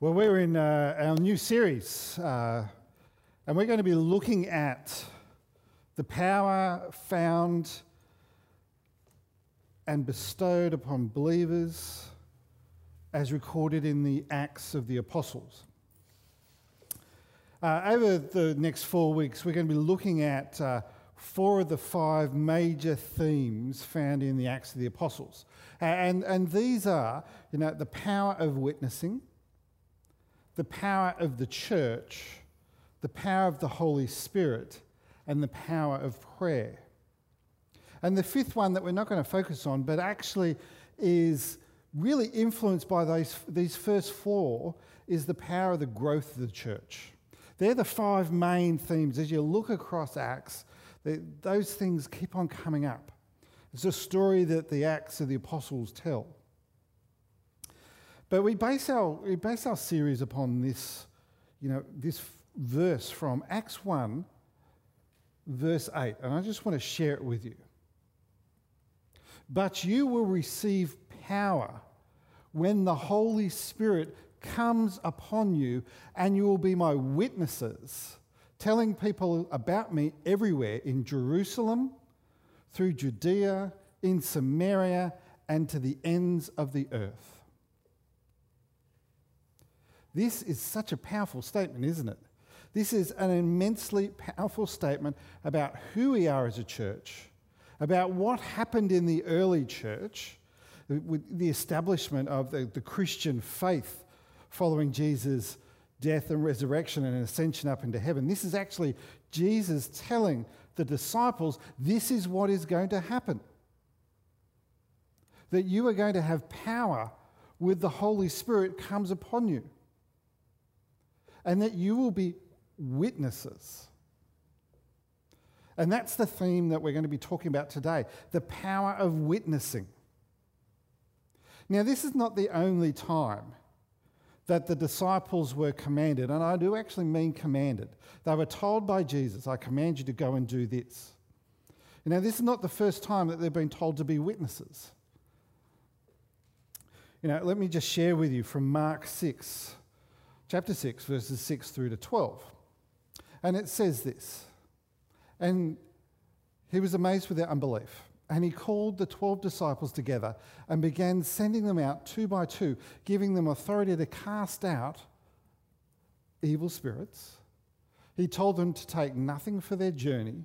Well, we're in uh, our new series, uh, and we're going to be looking at the power found and bestowed upon believers as recorded in the Acts of the Apostles. Uh, over the next four weeks, we're going to be looking at uh, four of the five major themes found in the Acts of the Apostles. And, and these are, you know, the power of witnessing the power of the church, the power of the Holy Spirit, and the power of prayer. And the fifth one that we're not going to focus on, but actually is really influenced by those, these first four, is the power of the growth of the church. They're the five main themes. As you look across Acts, they, those things keep on coming up. It's a story that the Acts of the Apostles tell. But we base our, we base our series upon this, you know, this verse from Acts 1, verse 8. And I just want to share it with you. But you will receive power when the Holy Spirit comes upon you, and you will be my witnesses, telling people about me everywhere in Jerusalem, through Judea, in Samaria, and to the ends of the earth. This is such a powerful statement, isn't it? This is an immensely powerful statement about who we are as a church, about what happened in the early church with the establishment of the, the Christian faith following Jesus' death and resurrection and ascension up into heaven. This is actually Jesus telling the disciples this is what is going to happen. That you are going to have power with the Holy Spirit comes upon you and that you will be witnesses. And that's the theme that we're going to be talking about today the power of witnessing. Now, this is not the only time that the disciples were commanded, and I do actually mean commanded. They were told by Jesus, I command you to go and do this. You know, this is not the first time that they've been told to be witnesses. You know, let me just share with you from Mark 6, chapter 6, verses 6 through to 12. And it says this And he was amazed with their unbelief. And he called the 12 disciples together and began sending them out two by two, giving them authority to cast out evil spirits. He told them to take nothing for their journey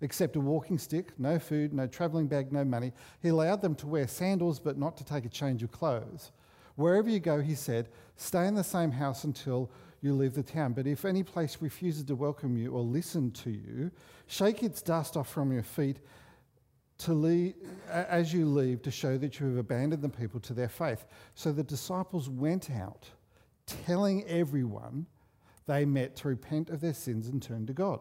except a walking stick, no food, no travelling bag, no money. He allowed them to wear sandals but not to take a change of clothes. Wherever you go, he said, stay in the same house until you leave the town. But if any place refuses to welcome you or listen to you, shake its dust off from your feet to leave, as you leave to show that you have abandoned the people to their faith. So the disciples went out, telling everyone they met to repent of their sins and turn to God.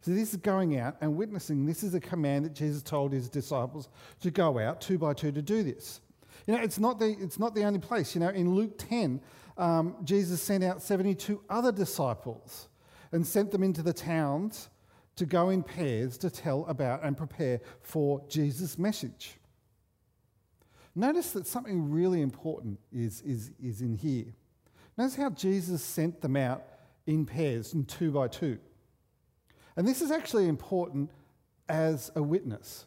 So this is going out and witnessing. This is a command that Jesus told his disciples to go out two by two to do this. You know, it's not the, it's not the only place. You know, in Luke 10, um, Jesus sent out 72 other disciples and sent them into the towns to go in pairs to tell about and prepare for Jesus' message. Notice that something really important is, is, is in here. Notice how Jesus sent them out in pairs and two by two. And this is actually important as a witness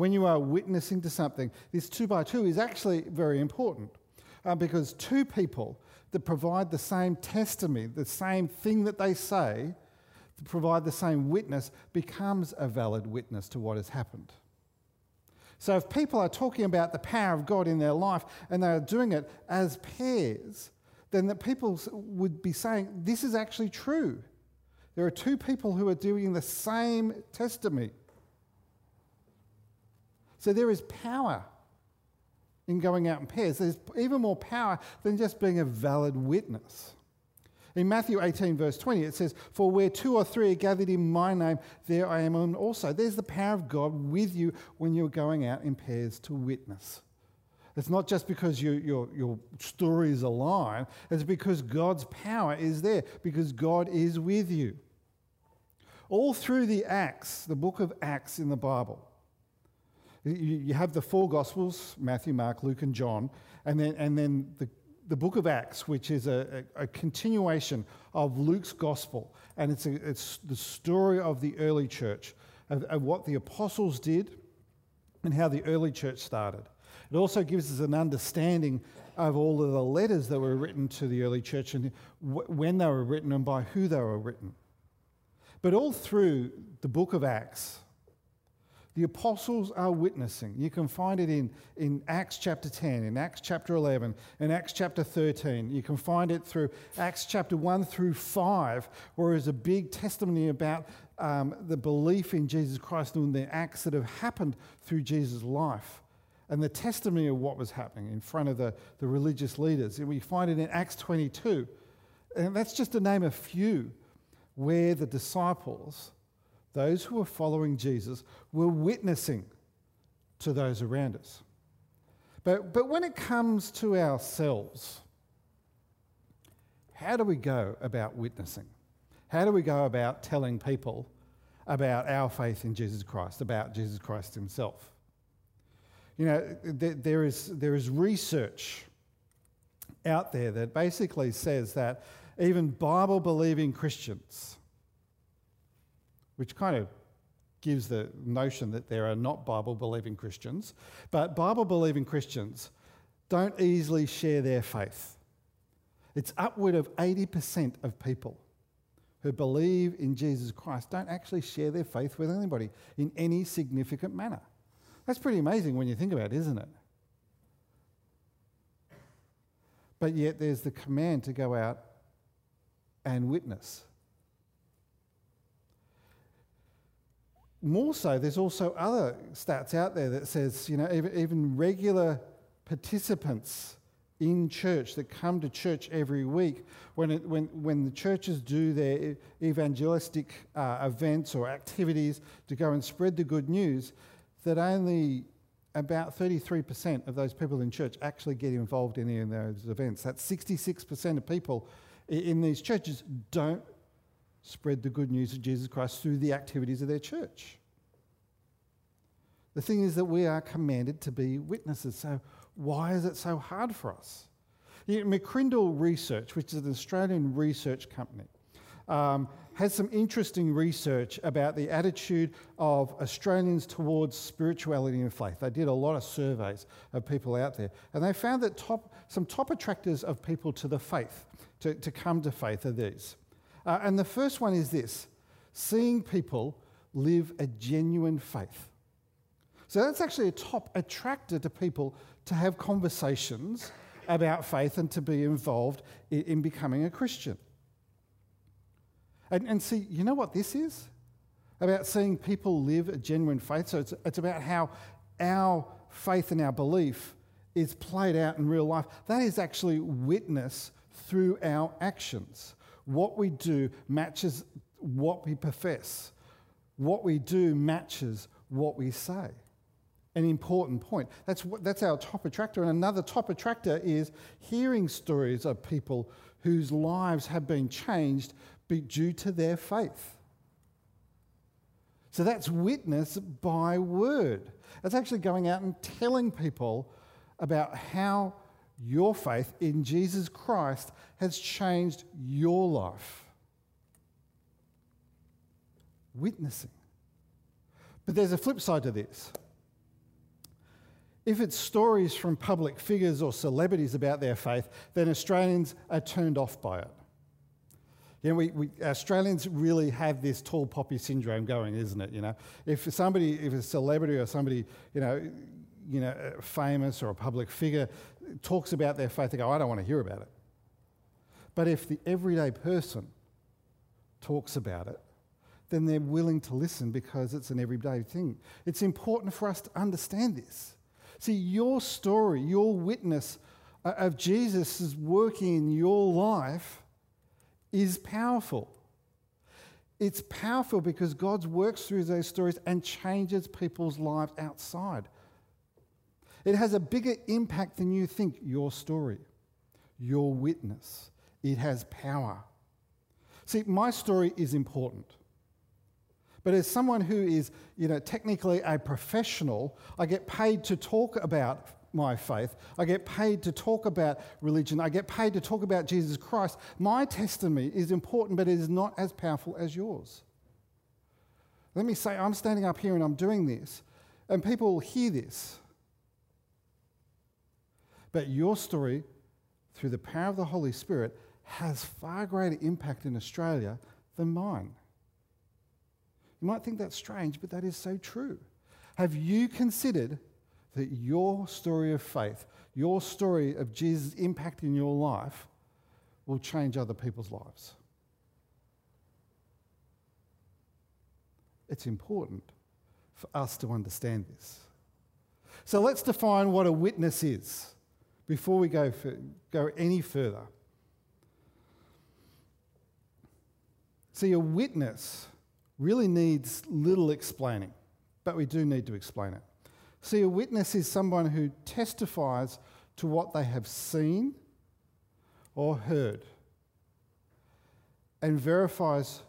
when you are witnessing to something, this two by two is actually very important uh, because two people that provide the same testimony, the same thing that they say, to provide the same witness, becomes a valid witness to what has happened. So if people are talking about the power of God in their life and they are doing it as pairs, then the people would be saying, This is actually true. There are two people who are doing the same testimony. So there is power in going out in pairs. There's even more power than just being a valid witness. In Matthew 18, verse 20, it says, For where two or three are gathered in my name, there I am also. There's the power of God with you when you're going out in pairs to witness. It's not just because you, your, your stories align, it's because God's power is there, because God is with you. All through the Acts, the book of Acts in the Bible, you have the four Gospels Matthew, Mark, Luke, and John, and then, and then the, the book of Acts, which is a, a, a continuation of Luke's gospel, and it's, a, it's the story of the early church, of, of what the apostles did and how the early church started. It also gives us an understanding of all of the letters that were written to the early church and wh- when they were written and by who they were written. But all through the book of Acts, the apostles are witnessing. You can find it in, in Acts chapter 10, in Acts chapter 11, in Acts chapter 13. You can find it through Acts chapter 1 through 5, where there's a big testimony about um, the belief in Jesus Christ and the acts that have happened through Jesus' life and the testimony of what was happening in front of the, the religious leaders. And we find it in Acts 22. And that's just to name a few where the disciples those who were following Jesus were witnessing to those around us. But, but when it comes to ourselves, how do we go about witnessing? How do we go about telling people about our faith in Jesus Christ, about Jesus Christ himself? You know, there, is, there is research out there that basically says that even Bible believing Christians, which kind of gives the notion that there are not Bible believing Christians. But Bible believing Christians don't easily share their faith. It's upward of 80% of people who believe in Jesus Christ don't actually share their faith with anybody in any significant manner. That's pretty amazing when you think about it, isn't it? But yet there's the command to go out and witness. More so, there's also other stats out there that says, you know, even, even regular participants in church that come to church every week, when, it, when, when the churches do their evangelistic uh, events or activities to go and spread the good news, that only about 33% of those people in church actually get involved in any of those events. That's 66% of people in these churches don't spread the good news of Jesus Christ through the activities of their church. The thing is that we are commanded to be witnesses. So, why is it so hard for us? You know, McCrindle Research, which is an Australian research company, um, has some interesting research about the attitude of Australians towards spirituality and faith. They did a lot of surveys of people out there, and they found that top, some top attractors of people to the faith, to, to come to faith, are these. Uh, and the first one is this seeing people live a genuine faith. So that's actually a top attractor to people to have conversations about faith and to be involved in, in becoming a Christian. And, and, see, you know what this is? About seeing people live a genuine faith. So it's, it's about how our faith and our belief is played out in real life. That is actually witness through our actions. What we do matches what we profess. What we do matches what we say. An important point. That's, what, that's our top attractor. And another top attractor is hearing stories of people whose lives have been changed due to their faith. So that's witness by word. That's actually going out and telling people about how your faith in Jesus Christ has changed your life. Witnessing. But there's a flip side to this. If it's stories from public figures or celebrities about their faith, then Australians are turned off by it. You know, we, we, Australians really have this tall poppy syndrome going, isn't it? You know, if somebody, if a celebrity or somebody, you know, you know, famous or a public figure talks about their faith, they go, I don't want to hear about it. But if the everyday person talks about it, then they're willing to listen because it's an everyday thing. It's important for us to understand this. See, your story, your witness uh, of Jesus' working in your life is powerful. It's powerful because God works through those stories and changes people's lives outside. It has a bigger impact than you think, your story, your witness. It has power. See, my story is important. But as someone who is, you know, technically a professional, I get paid to talk about my faith. I get paid to talk about religion. I get paid to talk about Jesus Christ. My testimony is important, but it is not as powerful as yours. Let me say, I'm standing up here and I'm doing this, and people will hear this. But your story, through the power of the Holy Spirit, has far greater impact in Australia than mine. You might think that's strange, but that is so true. Have you considered that your story of faith, your story of Jesus' impact in your life, will change other people's lives? It's important for us to understand this. So let's define what a witness is before we go, for, go any further. See, a witness really needs little explaining, but we do need to explain it. See, a witness is someone who testifies to what they have seen or heard and verifies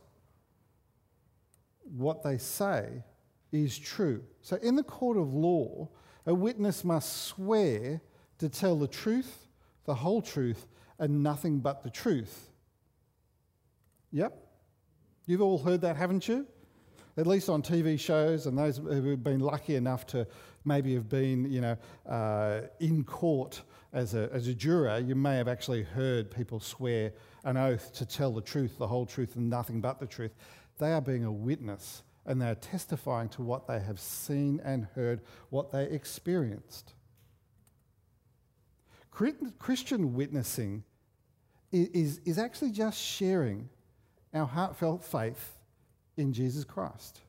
what they say is true. So, in the court of law, a witness must swear to tell the truth, the whole truth, and nothing but the truth. Yep. You've all heard that, haven't you? At least on TV shows, and those who have been lucky enough to maybe have been, you know, uh, in court as a, as a juror, you may have actually heard people swear an oath to tell the truth, the whole truth, and nothing but the truth. They are being a witness and they're testifying to what they have seen and heard, what they experienced. Christian witnessing is, is actually just sharing our heartfelt faith in Jesus Christ.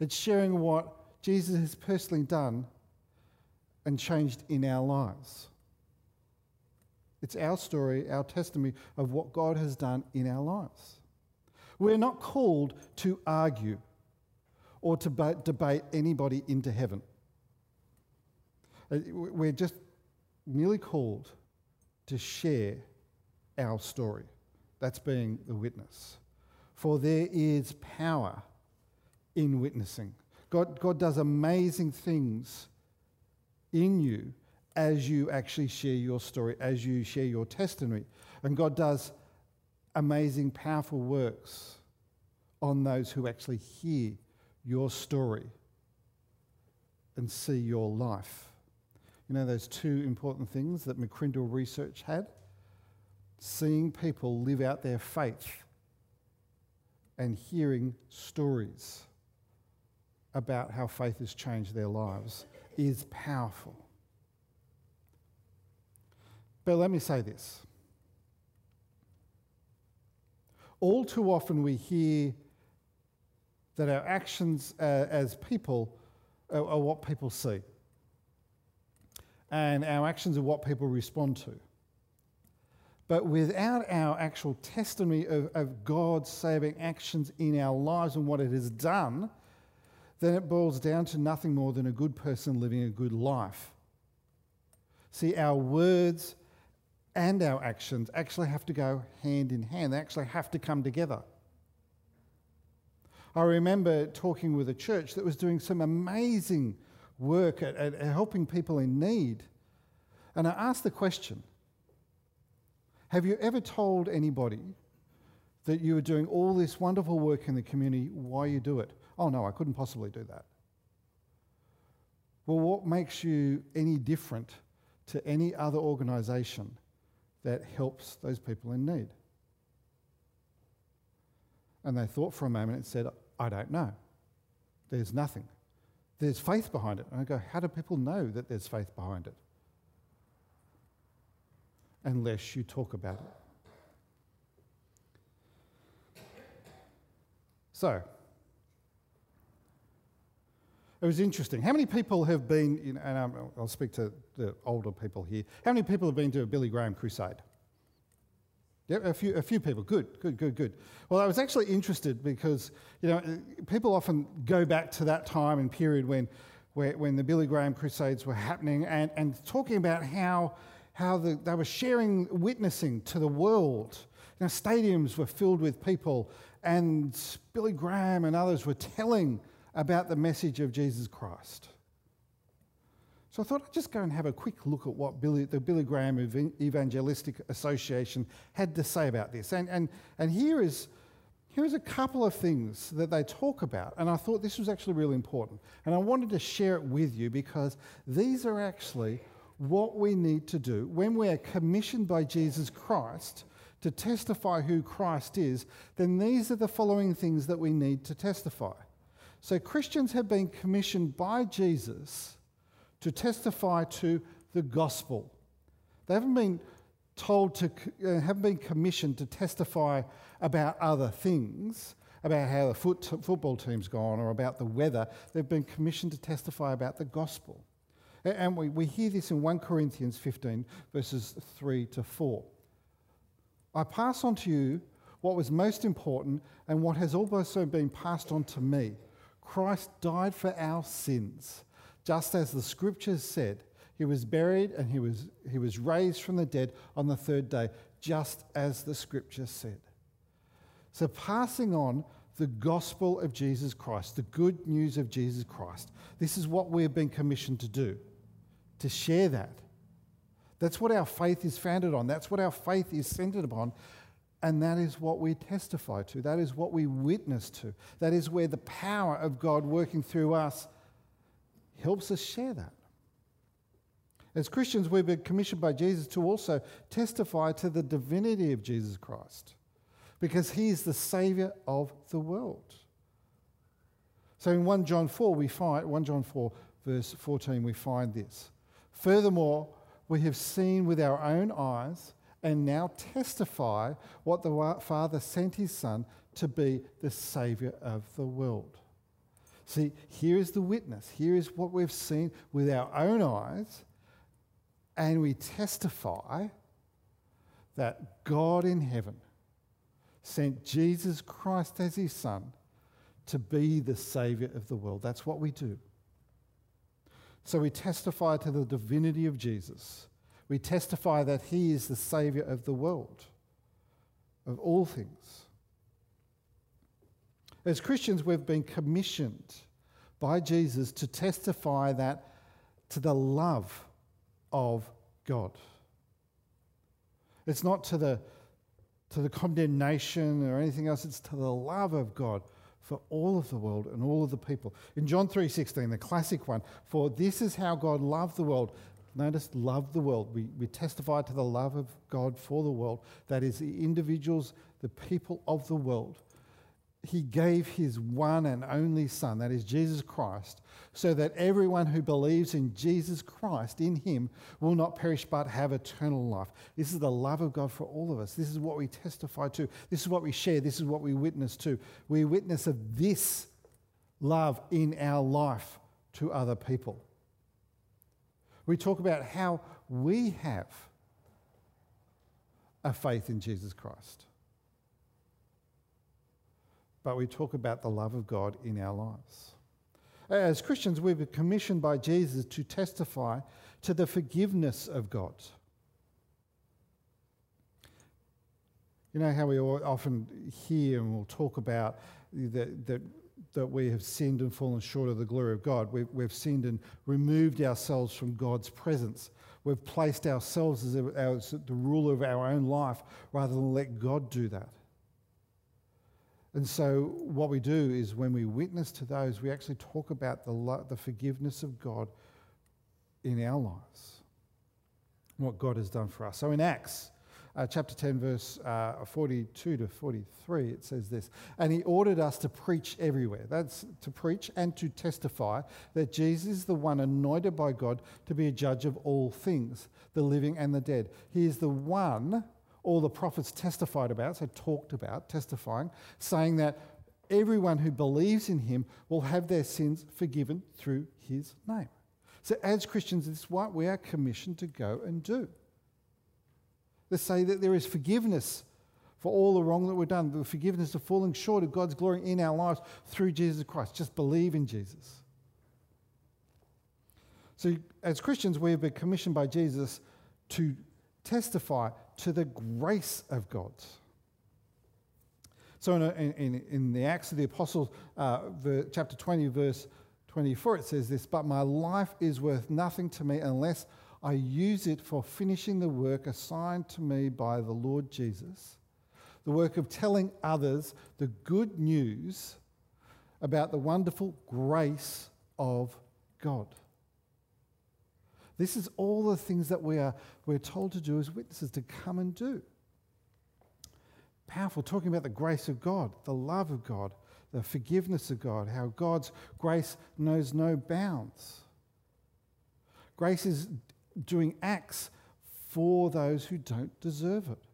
It's sharing what Jesus has personally done and changed in our lives. It's our story, our testimony of what God has done in our lives. We're not called to argue or to debate anybody into heaven. Uh, we're just merely called to share our story. That's being the witness. For there is power in witnessing. God, God does amazing things in you as you actually share your story, as you share your testimony. And God does amazing, powerful works on those who actually hear your story and see your life. You know, those two important things that McCrindle research had? Seeing people live out their faith and hearing stories about how faith has changed their lives is powerful. But let me say this all too often we hear that our actions uh, as people are, are what people see, and our actions are what people respond to. But without our actual testimony of, of, God's saving actions in our lives and what it has done, then it boils down to nothing more than a good person living a good life. See, our words and our actions actually have to go hand in hand, they actually have to come together. I remember talking with a church that was doing some amazing work at, at, helping people in need. And I asked the question Have you ever told anybody that you were doing all this wonderful work in the community, why you do it? Oh, no, I couldn't possibly do that. Well, what makes you any different to any other organisation that helps those people in need? And they thought for a moment and said, I don't know. There's nothing. There's faith behind it. And I go, how do people know that there's faith behind it? Unless you talk about it. So, it was interesting. How many people have been, and I'll speak to the older people here, how many people have been to a Billy Graham crusade? Yeah, a few, a few people. Good, good, good, good. Well, I was actually interested because, you know, people often go back to that time and period when, where, when the Billy Graham Crusades were happening and, and talking about how, how the, they were sharing, witnessing to the world. You know, stadiums were filled with people and Billy Graham and others were telling about the message of Jesus Christ. So I thought I'd just go and have a quick look at what Billy, the Billy Graham Evangelistic Association had to say about this. And, and, and here, is, here is a couple of things that they talk about. And I thought this was actually really important. And I wanted to share it with you because these are actually what we need to do when we are commissioned by Jesus Christ to testify who Christ is, then these are the following things that we need to testify. So Christians have been commissioned by Jesus to testify to the gospel. They haven't been told to, uh, haven't been commissioned to testify about other things, about how the foot, football team's gone or about the weather. They've been commissioned to testify about the gospel. And we, we hear this in 1 Corinthians 15, verses 3 to 4. I pass on to you what was most important and what has also been passed on to me. Christ died for our sins, just as the scriptures said. He was buried and he was, he was raised from the dead on the third day, just as the scriptures said. So, passing on the gospel of Jesus Christ, the good news of Jesus Christ, this is what we've been commissioned to do to share that. That's what our faith is founded on. That's what our faith is centered upon. And that is what we testify to. That is what we witness to. That is where the power of God working through us helps us share that. As Christians, we've been commissioned by Jesus to also testify to the divinity of Jesus Christ because he is the Savior of the world. So in 1 John 4, we find, 1 John 4, verse 14, we find this. Furthermore, we have seen with our own eyes and now testify what the Father sent his Son to be the Saviour of the world. See, here is the witness. Here is what we've seen with our own eyes, and we testify that God in heaven sent Jesus Christ as his Son to be the Saviour of the world. That's what we do. So we testify to the divinity of Jesus. We testify that he is the Savior of the world, of all things. As Christians, we've been commissioned by Jesus to testify that to the love of God. It's not to the, to the condemnation or anything else, it's to the love of God for all of the world and all of the people. In John 3:16, the classic one, for this is how God loved the world. Notice, love the world. We, we testify to the love of God for the world. That is, the individuals, the people of the world. He gave his one and only Son, that is Jesus Christ, so that everyone who believes in Jesus Christ, in him, will not perish but have eternal life. This is the love of God for all of us. This is what we testify to. This is what we share. This is what we witness to. We witness of this love in our life to other people. We talk about how we have a faith in Jesus Christ. But we talk about the love of God in our lives. As Christians, we've been commissioned by Jesus to testify to the forgiveness of God. You know how we often hear and we'll talk about that, that, that we have sinned and fallen short of the glory of God. We've, we've sinned and removed ourselves from God's presence. We've placed ourselves as, as the ruler of our own life rather than let God do that. And so, what we do is when we witness to those, we actually talk about the, lo- the forgiveness of God in our lives, what God has done for us. So, in Acts uh, chapter 10, verse uh, 42 to 43, it says this And he ordered us to preach everywhere. That's to preach and to testify that Jesus is the one anointed by God to be a judge of all things, the living and the dead. He is the one all the prophets testified about, so talked about, testifying, saying that everyone who believes in him will have their sins forgiven through his name. So, as Christians, this is what we are commissioned to go and do. To say that there is forgiveness for all the wrong that we've done, the forgiveness of falling short of God's glory in our lives through Jesus Christ. Just believe in Jesus. So, as Christians, we have been commissioned by Jesus to testify to the grace of God. So, in, in, in the Acts of the Apostles, uh, chapter 20, verse 24, it says this But my life is worth nothing to me unless I use it for finishing the work assigned to me by the Lord Jesus, the work of telling others the good news about the wonderful grace of God. This is all the things that we are, we're told to do as witnesses, to come and do. Powerful, talking about the grace of God, the love of God, the forgiveness of God, how God's grace knows no bounds. Grace is doing acts for those who don't deserve it.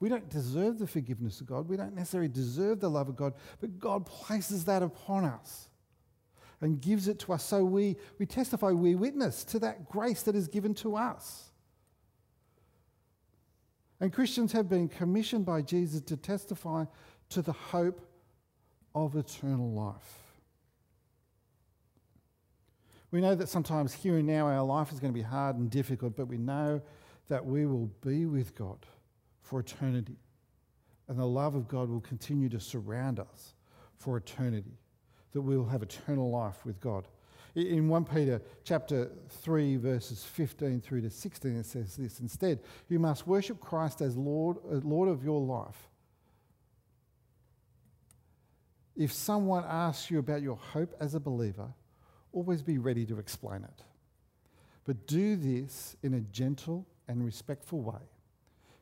We don't deserve the forgiveness of God. We don't necessarily deserve the love of God, but God places that upon us and gives it to us. So we, we testify, we witness to that grace that is given to us. And Christians have been commissioned by Jesus to testify to the hope of eternal life. We know that sometimes here and now our life is going to be hard and difficult, but we know that we will be with God for eternity. And the love of God will continue to surround us for eternity, that we will have eternal life with God. In 1 Peter chapter 3, verses 15 through to 16, it says this Instead, you must worship Christ as Lord, uh, Lord of your life. If someone asks you about your hope as a believer, always be ready to explain it. But do this in a gentle and respectful way,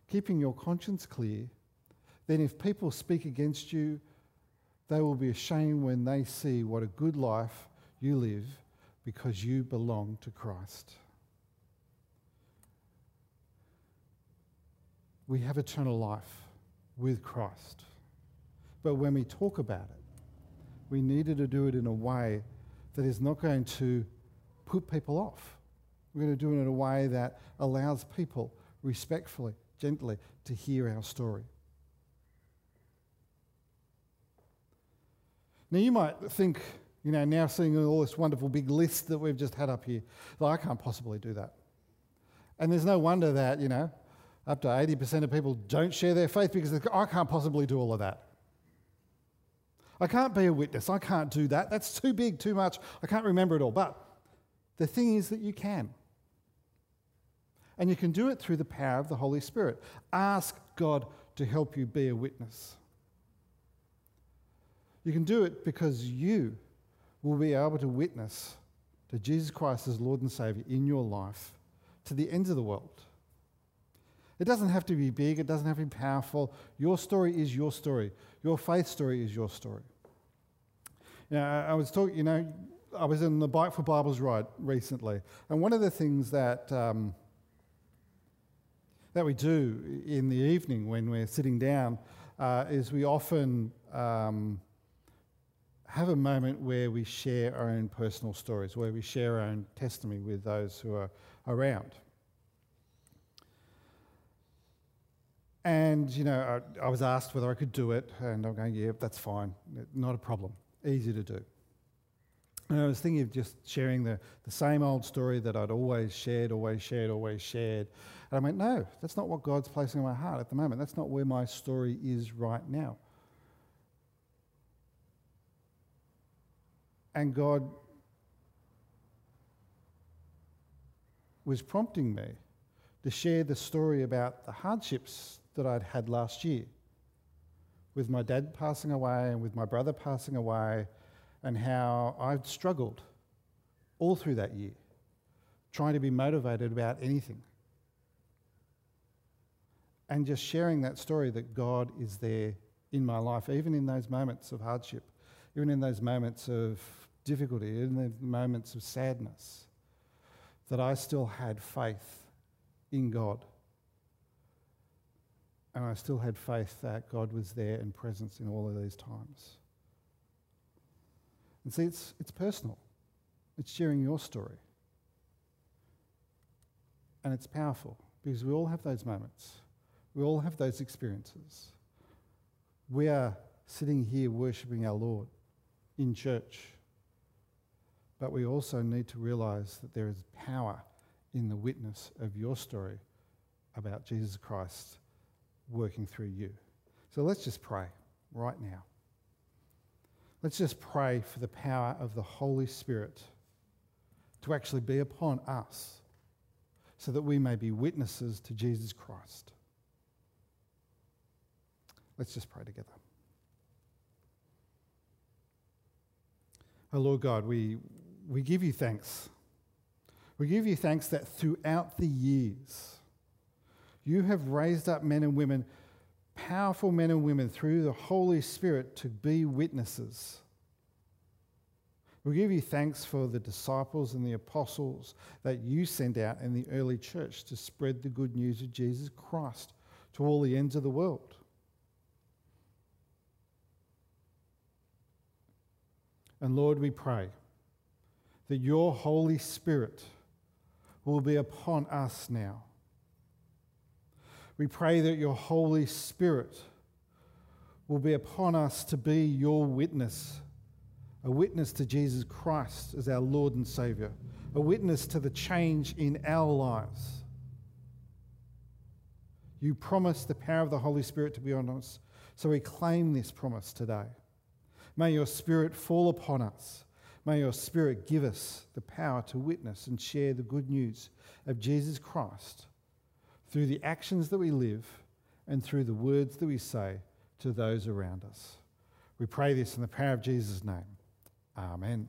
keeping your conscience clear. Then, if people speak against you, they will be ashamed when they see what a good life you live because you belong to Christ. We have eternal life with Christ. But when we talk about it, we needed to do it in a way that is not going to put people off. We're going to do it in a way that allows people respectfully, gently, to hear our story. Now, you might think, you know, now seeing all this wonderful big list that we've just had up here, that I can't possibly do that. And there's no wonder that, you know, up to 80% of people don't share their faith because I can't possibly do all of that. I can't be a witness. I can't do that. That's too big, too much. I can't remember it all. But the thing is that you can. And you can do it through the power of the Holy Spirit. Ask God to help you be a witness. You can do it because you will be able to witness to Jesus Christ as Lord and Savior in your life to the ends of the world. It doesn't have to be big, it doesn't have to be powerful. Your story is your story. Your faith story is your story. Know, I was talking, you know, I was in the Bike for Bibles ride recently, and one of the things that um, that we do in the evening when we're sitting down uh, is we often um, have a moment where we share our own personal stories, where we share our own testimony with those who are around. And, you know, I, I, was asked whether I could do it, and I'm going, yeah, that's fine, not a problem, easy to do. And I was thinking of just sharing the, the same old story that I'd always shared, always shared, always shared. And I went, no, that's not what God's placing in my heart at the moment. That's not where my story is right now. And God was prompting me to share the story about the hardships that I'd had last year with my dad passing away and with my brother passing away, and how I'd struggled all through that year trying to be motivated about anything. And just sharing that story that God is there in my life, even in those moments of hardship, even in those moments of difficulty, in the moments of sadness, that I still had faith in God and I still had faith that God was there and presence in all of these times. And see, it's, it's personal, it's sharing your story. And it's powerful because we all have those moments, we all have those experiences. We are sitting here worshipping our Lord in church, but we also need to realize that there is power in the witness of your story about Jesus Christ working through you. So let's just pray right now. Let's just pray for the power of the Holy Spirit to actually be upon us so that we may be witnesses to Jesus Christ. Let's just pray together. Oh Lord God, we, we give you thanks. We give you thanks that throughout the years, you have raised up men and women, powerful men and women, through the Holy Spirit to be witnesses. We give you thanks for the disciples and the apostles that you sent out in the early church to spread the good news of Jesus Christ to all the ends of the world. And Lord, we pray that your Holy Spirit will be upon us now. We pray that your Holy Spirit will be upon us to be your witness, a witness to Jesus Christ as our Lord and Savior, a witness to the change in our lives. You promised the power of the Holy Spirit to be on us, so we claim this promise today. May your Spirit fall upon us. May your Spirit give us the power to witness and share the good news of Jesus Christ through the actions that we live and through the words that we say to those around us. We pray this in the power of Jesus' name. Amen.